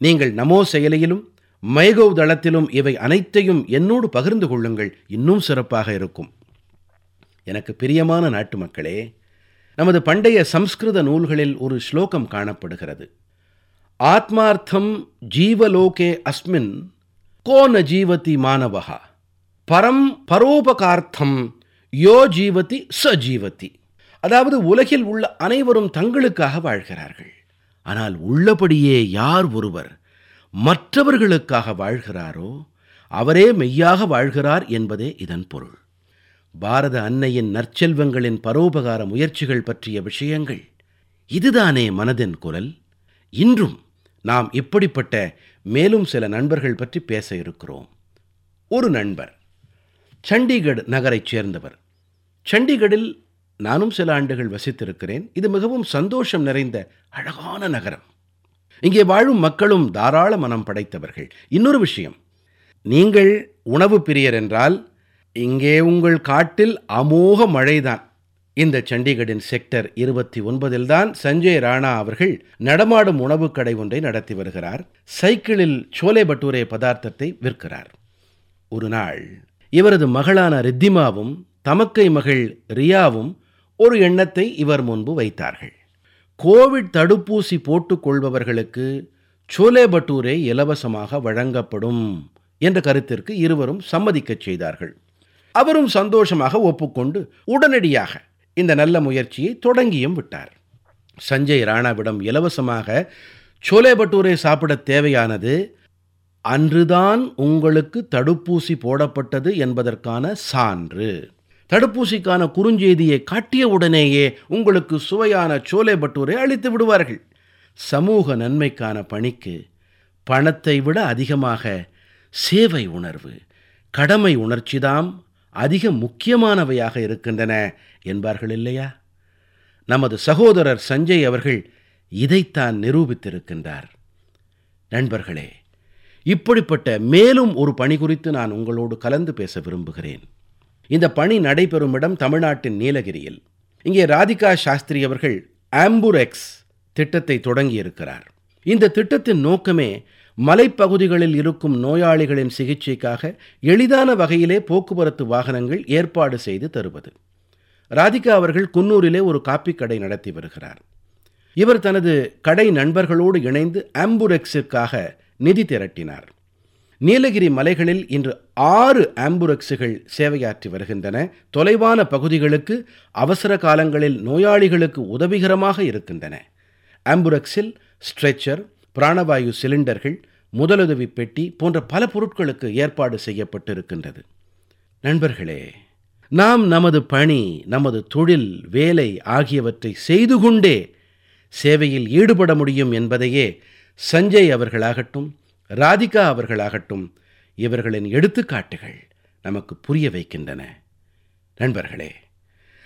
நீங்கள் நமோ செயலியிலும் மைகவ் தளத்திலும் இவை அனைத்தையும் என்னோடு பகிர்ந்து கொள்ளுங்கள். இன்னும் சிறப்பாக இருக்கும். எனக்கு பிரியமான நாட்டு மக்களே நமது பண்டைய சம்ஸ்கிருத நூல்களில் ஒரு ஸ்லோகம் காணப்படுகிறது. ஆத்மார்த்தம் ஜீவலோகே அஸ்மின் கோ ந ஜீவதி மாணவகா பரம் பரோபகார்த்தம் யோ ஜீவதி ச ஜீவதி. அதாவது உலகில் உள்ள அனைவரும் தங்களுக்காக வாழ்கிறார்கள். ஆனால் உள்ளபடியே யார் ஒருவர் மற்றவர்களுக்காக வாழ்கிறாரோ அவரே மெய்யாக வாழ்கிறார் என்பதே இதன் பொருள். பாரத அன்னையின் நற்செல்வங்களின் பரோபகார முயற்சிகள் பற்றிய விஷயங்கள் இதுதானே மனதின் குரல். இன்றும் நாம் இப்படிப்பட்ட மேலும் சில நண்பர்கள் பற்றி பேச இருக்கிறோம். ஒரு நண்பர் சண்டிகட் நகரைச் சேர்ந்தவர். சண்டிகடில் நானும் சில ஆண்டுகள் வசித்திருக்கிறேன். இது மிகவும் சந்தோஷம் நிறைந்த அழகான நகரம். இங்கே வாழும் மக்களும் தாராள மனம் படைத்தவர்கள். இன்னொரு விஷயம். நீங்கள் உணவு பிரியர் என்றால் இங்கே உங்கள் காட்டில் அமோக மழைதான். இந்த சண்டிகடின் செக்டர் இருபத்தி ஒன்பதில் தான் சஞ்சய் ராணா அவர்கள் நடமாடும் உணவுக் கடை ஒன்றை நடத்தி வருகிறார். சைக்கிளில் சோலே பட்டூரே பதார்த்தத்தை விற்கிறார். ஒரு நாள் இவரது மகளான ரித்திமாவும் தமக்கை மகள் ரியாவும் ஒரு எண்ணத்தை இவர் முன்பு வைத்தார்கள். கோவிட் தடுப்பூசி போட்டுக்கொள்பவர்களுக்கு சோலே பட்டூரே இலவசமாக வழங்கப்படும் என்ற கருத்திற்கு இருவரும் சம்மதிக்கச் செய்தார்கள். அவரும் சந்தோஷமாக ஒப்புக்கொண்டு உடனடியாக இந்த நல்ல முயற்சியை தொடங்கியும் விட்டார். சஞ்சய் ராணாவிடம் இலவசமாக சோலே பட்டூரை சாப்பிட தேவையானது அன்றுதான் உங்களுக்கு தடுப்பூசி போடப்பட்டது என்பதற்கான சான்று. தடுப்பூசிக்கான குறுஞ்செய்தியை காட்டிய உடனேயே உங்களுக்கு சுவையான சோலே பட்டூரை அளித்து விடுவார்கள். சமூக நன்மைக்கான பணிக்கு பணத்தை விட அதிகமாக சேவை உணர்வு கடமை உணர்ச்சிதாம் அதிக முக்கியமானவையாக இருக்கின்றன என்பார்கள் இல்லையா? நமது சகோதரர் சஞ்சய் அவர்கள் இதைத்தான் நிரூபித்திருக்கின்றார். நண்பர்களே இப்படிப்பட்ட மேலும் ஒரு பணி குறித்து நான் உங்களோடு கலந்து பேச விரும்புகிறேன். இந்த பணி நடைபெறும் இடம் தமிழ்நாட்டின் நீலகிரியில். இங்கே ராதிகா சாஸ்திரி அவர்கள் ஆம்புரெக்ஸ் திட்டத்தை தொடங்கியிருக்கிறார். இந்த திட்டத்தின் நோக்கமே மலைப்பகுதிகளில் இருக்கும் நோயாளிகளின் சிகிச்சைக்காக எளிதான வகையிலே போக்குவரத்து வாகனங்கள் ஏற்பாடு செய்து தருவது. ராதிகா அவர்கள் குன்னூரிலே ஒரு காப்பிக் கடை நடத்தி வருகிறார். இவர் தனது கடை நண்பர்களோடு இணைந்து ஆம்புரெக்ஸிற்காக நிதி திரட்டினார். நீலகிரி மலைகளில் இன்று ஆறு ஆம்புரெக்ஸுகள் சேவையாற்றி வருகின்றன. தொலைவான பகுதிகளுக்கு அவசர காலங்களில் நோயாளிகளுக்கு உதவிகரமாக இருக்கின்றன. ஆம்புரக்ஸில் ஸ்ட்ரெச்சர் பிராணவாயு சிலிண்டர்கள் முதலுதவி பெட்டி போன்ற பல பொருட்களுக்கு ஏற்பாடு செய்யப்பட்டிருக்கின்றது. நண்பர்களே நாம் நமது பணி நமது தொழில் வேலை ஆகியவற்றை செய்து கொண்டே சேவையில் ஈடுபட முடியும் என்பதையே சஞ்சய் அவர்களாகட்டும் ராதிகா அவர்களாகட்டும் இவர்களின் எடுத்துக்காட்டுகள் நமக்கு புரிய வைக்கின்றன. நண்பர்களே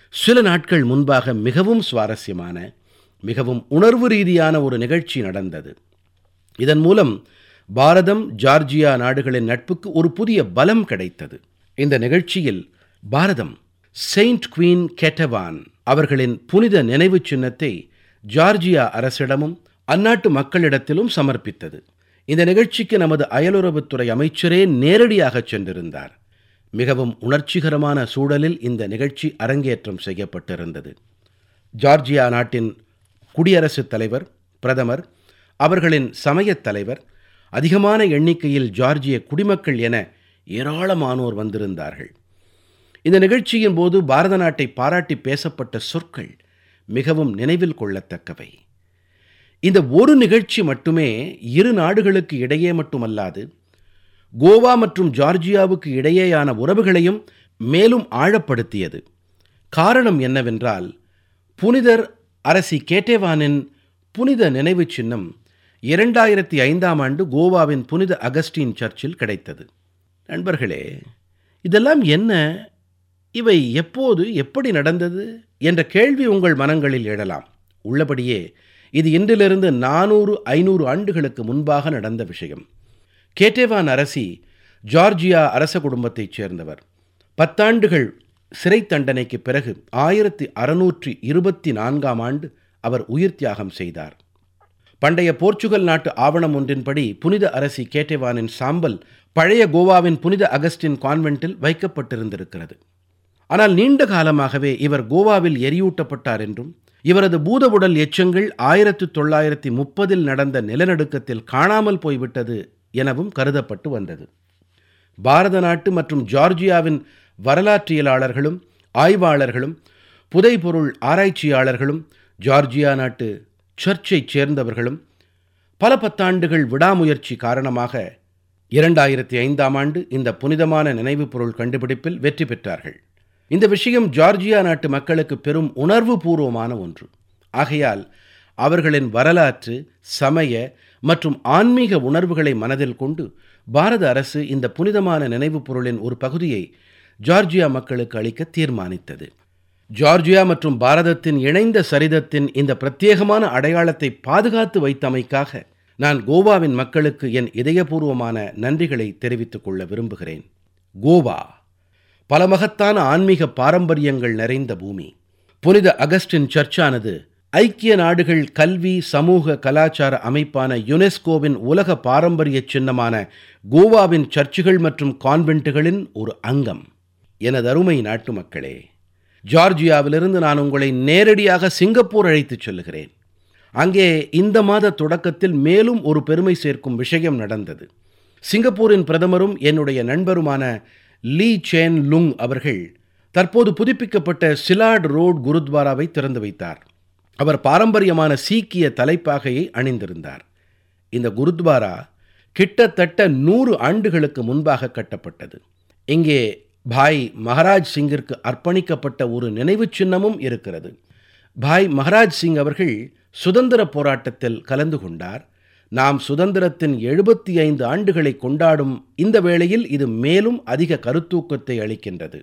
சில நாட்கள் முன்பாக மிகவும் சுவாரஸ்யமான மிகவும் உணர்வு ரீதியான ஒரு நிகழ்ச்சி நடந்தது. இதன் மூலம் பாரதம் ஜார்ஜியா நாடுகளின் நட்புக்கு ஒரு புதிய பலம் கிடைத்தது. இந்த நிகழ்ச்சியில் பாரதம் செயின்ட் குவீன் கெட்டவான் அவர்களின் புனித நினைவுச் சின்னத்தை ஜார்ஜியா அரசிடமும் அந்நாட்டு மக்களிடத்திலும் சமர்ப்பித்தது. இந்த நிகழ்ச்சிக்கு நமது அயலுறவுத்துறை அமைச்சரே நேரடியாக சென்றிருந்தார். மிகவும் உணர்ச்சிகரமான சூழலில் இந்த நிகழ்ச்சி அரங்கேற்றம் செய்யப்பட்டிருந்தது. ஜார்ஜியா நாட்டின் குடியரசுத் தலைவர் பிரதமர் அவர்களின் சமயத் தலைவர் அதிகமான எண்ணிக்கையில் ஜார்ஜிய குடிமக்கள் என ஏராளமானோர் வந்திருந்தார்கள். இந்த நிகழ்ச்சியின் போது பாரத நாட்டை பாராட்டி பேசப்பட்ட சொற்கள் மிகவும் நினைவில் கொள்ளத்தக்கவை. இந்த ஒரு நிகழ்ச்சி மட்டுமே இரு நாடுகளுக்கு இடையே மட்டுமல்லாது கோவா மற்றும் ஜார்ஜியாவுக்கு இடையேயான உறவுகளையும் மேலும் ஆழப்படுத்தியது. காரணம் என்னவென்றால் புனிதர் அரசி கேட்டேவானின் புனித நினைவுச் சின்னம் இரண்டாயிரத்தி ஐந்தாம் ஆண்டு கோவாவின் புனித அகஸ்டின் சர்ச்சில் கிடைத்தது. நண்பர்களே இதெல்லாம் என்ன? இவை எப்போது எப்படி நடந்தது? என்ற கேள்வி உங்கள் மனங்களில் எழலாம். உள்ளபடியே இது இன்றிலிருந்து நானூறு ஐநூறு ஆண்டுகளுக்கு முன்பாக நடந்த விஷயம். கேட்டேவான் அரசி ஜார்ஜியா அரச குடும்பத்தைச் சேர்ந்தவர். பத்தாண்டுகள் சிறை தண்டனைக்கு பிறகு ஆயிரத்தி அறுநூற்றி இருபத்தி நான்காம் ஆண்டு அவர் உயிர் தியாகம் செய்தார். பண்டைய போர்ச்சுகல் நாட்டு ஆவணம் ஒன்றின்படி புனித அரசி கேட்டேவானின் சாம்பல் பழைய கோவாவின் புனித அகஸ்டின் கான்வென்ட்டில் வைக்கப்பட்டிருந்திருக்கிறது. ஆனால் நீண்ட காலமாகவே இவர் கோவாவில் எரியூட்டப்பட்டார் என்றும் இவரது பூதவுடல் எச்சங்கள் ஆயிரத்து தொள்ளாயிரத்தி முப்பதில் நடந்த நிலநடுக்கத்தில் காணாமல் போய்விட்டது எனவும் கருதப்பட்டு வந்தது. பாரத நாட்டு மற்றும் ஜார்ஜியாவின் வரலாற்றியலாளர்களும் ஆய்வாளர்களும் புதைபொருள் ஆராய்ச்சியாளர்களும் ஜார்ஜியா நாட்டு சர்ச்சைச் சேர்ந்தவர்களும் பல பத்தாண்டுகள் விடாமுயற்சி காரணமாக இரண்டாயிரத்தி ஐந்தாம் ஆண்டு இந்த புனிதமான நினைவுப் பொருள் கண்டுபிடிப்பில் வெற்றி பெற்றார்கள். இந்த விஷயம் ஜார்ஜியா நாட்டு மக்களுக்கு பெரும் உணர்வு பூர்வமான ஒன்று. ஆகையால் அவர்களின் வரலாற்று சமய மற்றும் ஆன்மீக உணர்வுகளை மனதில் கொண்டு பாரத அரசு இந்த புனிதமான நினைவுப் பொருளின் ஒரு பகுதியை ஜார்ஜியா மக்களுக்கு அளிக்க தீர்மானித்தது. ஜார்ஜியா மற்றும் பாரதத்தின் இணைந்த சரிதத்தின் இந்த பிரத்யேகமான அடையாளத்தை பாதுகாத்து வைத்தமைக்காக நான் கோவாவின் மக்களுக்கு என் இதயபூர்வமான நன்றிகளை தெரிவித்துக் கொள்ள விரும்புகிறேன். கோவா. பல மகத்தான ஆன்மீக பாரம்பரியங்கள் நிறைந்த பூமி. புனித அகஸ்டின் சர்ச்சானது ஐக்கிய நாடுகள் கல்வி சமூக கலாச்சார அமைப்பான யுனெஸ்கோவின் உலக பாரம்பரிய சின்னமான கோவாவின் சர்ச்சுகள் மற்றும் கான்வென்ட்டுகளின் ஒரு அங்கம். எனதருமை அருமை நாட்டு மக்களே ஜார்ஜியாவிலிருந்து நான் உங்களை நேரடியாக சிங்கப்பூர் அழைத்துச் செல்லுகிறேன். அங்கே இந்த மாத தொடக்கத்தில் மேலும் ஒரு பெருமை சேர்க்கும் விஷயம் நடந்தது. சிங்கப்பூரின் பிரதமரும் என்னுடைய நண்பருமான லீ சேன் லுங் அவர்கள் தற்போது புதுப்பிக்கப்பட்ட சிலாட் ரோட் குருத்வாராவை திறந்து வைத்தார். அவர் பாரம்பரியமான சீக்கிய தலைப்பாகையை அணிந்திருந்தார். இந்த குருத்வாரா கிட்டத்தட்ட நூறு ஆண்டுகளுக்கு முன்பாக கட்டப்பட்டது. இங்கே பாய் மகராஜ் சிங்கிற்கு அர்ப்பணிக்கப்பட்ட ஒரு நினைவு சின்னமும் இருக்கிறது. பாய் மகராஜ் சிங் அவர்கள் சுதந்திரப் போராட்டத்தில் கலந்து கொண்டார். நாம் சுதந்திரத்தின் எழுபத்தி ஐந்து ஆண்டுகளை கொண்டாடும் இந்த வேளையில் இது மேலும் அதிக கருத்தூக்கத்தை அளிக்கின்றது.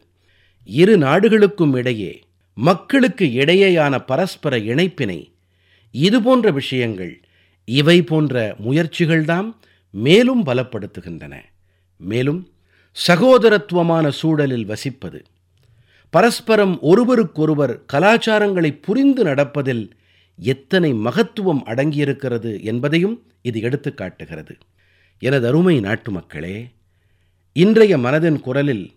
இரு நாடுகளுக்கும் இடையே மக்களுக்கு இடையேயான பரஸ்பர இணைப்பினை இதுபோன்ற விஷயங்கள் இவை போன்ற முயற்சிகள்தாம் மேலும் பலப்படுத்துகின்றன. மேலும் சகோதரத்துவமான சூழலில் வசிப்பது பரஸ்பரம் ஒருவருக்கொருவர் கலாச்சாரங்களை புரிந்து நடப்பதில் எத்தனை மகத்துவம் அடங்கியிருக்கிறது என்பதையும் இது எடுத்து காட்டுகிறது. எனது அருமை நாட்டுமக்களே இன்றைய மனதின் குரலில்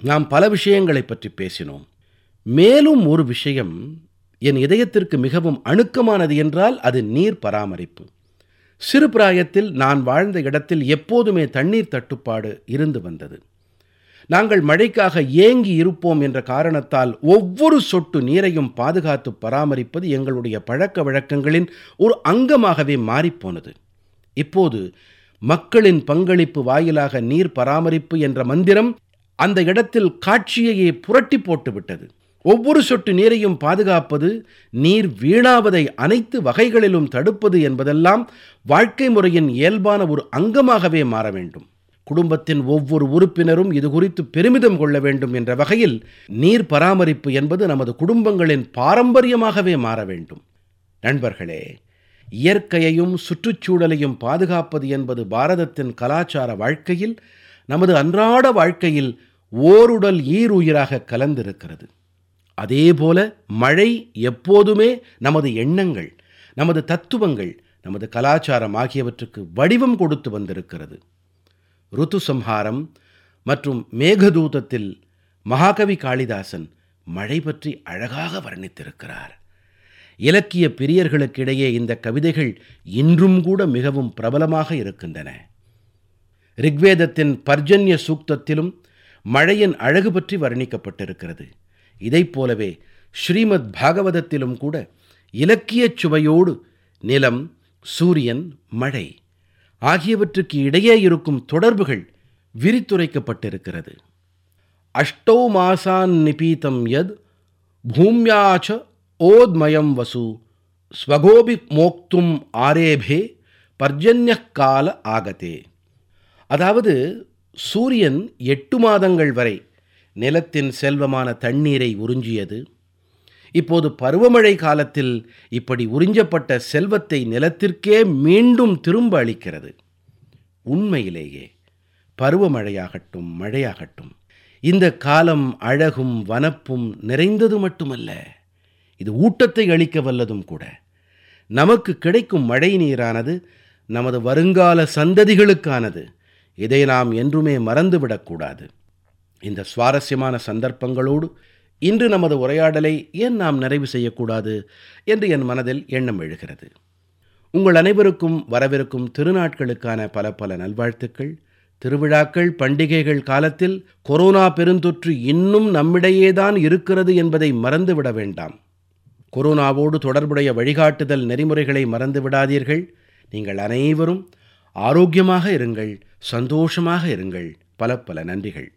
நாம் பல விஷயங்களைப் பற்றி பேசினோம். மேலும் ஒரு விஷயம் என் இதயத்திற்கு மிகவும் அணுக்கமானது என்றால் அது நீர் பராமரிப்பு. சிறு பிராயத்தில் நான் வாழ்ந்த இடத்தில் எப்போதுமே தண்ணீர் தட்டுப்பாடு இருந்து வந்தது. நாங்கள் மழைக்காக ஏங்கி இருப்போம் என்ற காரணத்தால் ஒவ்வொரு சொட்டு நீரையும் பாதுகாத்து பராமரிப்பது எங்களுடைய பழக்க வழக்கங்களின் ஒரு அங்கமாகவே மாறிப்போனது. இப்போது மக்களின் பங்களிப்பு வாயிலாக நீர் பராமரிப்பு என்ற மந்திரம் அந்த இடத்தில் காட்சியையே புரட்டி போட்டுவிட்டது ஒவ்வொரு சொட்டு நீரையும் பாதுகாப்பது நீர் வீணாவதை அனைத்து வகைகளிலும் தடுப்பது என்பதெல்லாம் வாழ்க்கை முறையின் இயல்பான ஒரு அங்கமாகவே மாற வேண்டும். குடும்பத்தின் ஒவ்வொரு உறுப்பினரும் இது குறித்து பெருமிதம் கொள்ள வேண்டும் என்ற வகையில் நீர் பராமரிப்பு என்பது நமது குடும்பங்களின் பாரம்பரியமாகவே மாற வேண்டும். நண்பர்களே இயற்கையையும் சுற்றுச்சூழலையும் பாதுகாப்பது என்பது பாரதத்தின் கலாச்சார வாழ்க்கையில் நமது அன்றாட வாழ்க்கையில் ஓருடல் ஈருயிராக கலந்திருக்கிறது. அதேபோல மழை எப்போதுமே நமது எண்ணங்கள் நமது தத்துவங்கள் நமது கலாச்சாரம் ஆகியவற்றுக்கு வடிவம் கொடுத்து வந்திருக்கிறது. ருத்து சம்ஹாரம் மற்றும் மேகதூதத்தில் மகாகவி காளிதாசன் மழை பற்றி அழகாக வர்ணித்திருக்கிறார். இலக்கிய பிரியர்களுக்கிடையே இந்த கவிதைகள் இன்றும் கூட மிகவும் பிரபலமாக இருக்கின்றன. ரிக்வேதத்தின் பர்ஜன்ய சூக்தத்திலும் மழையின் அழகு பற்றி வர்ணிக்கப்பட்டிருக்கிறது. இதைப் போலவே ஸ்ரீமத் பாகவதத்திலும் கூட இலக்கியச் சுவையோடு நிலம் சூரியன் மழை ஆகியவற்றுக்கு இடையே இருக்கும் தொடர்புகள் விரித்துரைக்கப்பட்டிருக்கிறது. அஷ்டௌ மாசான் நிபீதம் யத் பூமியாச்ச ஓத்மயம் வசு ஸ்வகோபி மோக்தும் ஆரேபே பர்ஜன்ய கால ஆகதே. அதாவது சூரியன் எட்டு மாதங்கள் வரை நிலத்தின் செல்வமான தண்ணீரை உறிஞ்சியது. இப்போது பருவமழை காலத்தில் இப்படி உறிஞ்சப்பட்ட செல்வத்தை நிலத்திற்கே மீண்டும் திரும்ப அளிக்கிறது. உண்மையிலேயே பருவமழையாகட்டும் மழையாகட்டும் இந்த காலம் அழகும் வனப்பும் நிறைந்தது மட்டுமல்ல இது ஊட்டத்தை அளிக்க வல்லதும் கூட. நமக்கு கிடைக்கும் மழை நீரானது நமது வருங்கால சந்ததிகளுக்கானது. இதை நாம் என்றுமே மறந்துவிடக்கூடாது. இந்த சுவாரஸ்யமான சந்தர்ப்பங்களோடு இன்று நமது உரையாடலை ஏன் நாம் நிறைவு செய்யக்கூடாது என்று என் மனதில் எண்ணம் எழுகிறது. உங்கள் அனைவருக்கும் வரவிருக்கும் திருநாட்களுக்கான பல பல நல்வாழ்த்துக்கள். திருவிழாக்கள் பண்டிகைகள் காலத்தில் கொரோனா பெருந்தொற்று இன்னும் நம்மிடையேதான் இருக்கிறது என்பதை மறந்துவிட வேண்டாம். கொரோனாவோடு தொடர்புடைய வழிகாட்டுதல் நெறிமுறைகளை மறந்து விடாதீர்கள் நீங்கள் அனைவரும் ஆரோக்கியமாக இருங்கள் சந்தோஷமாக இருங்கள். பல பல நன்றிகள்.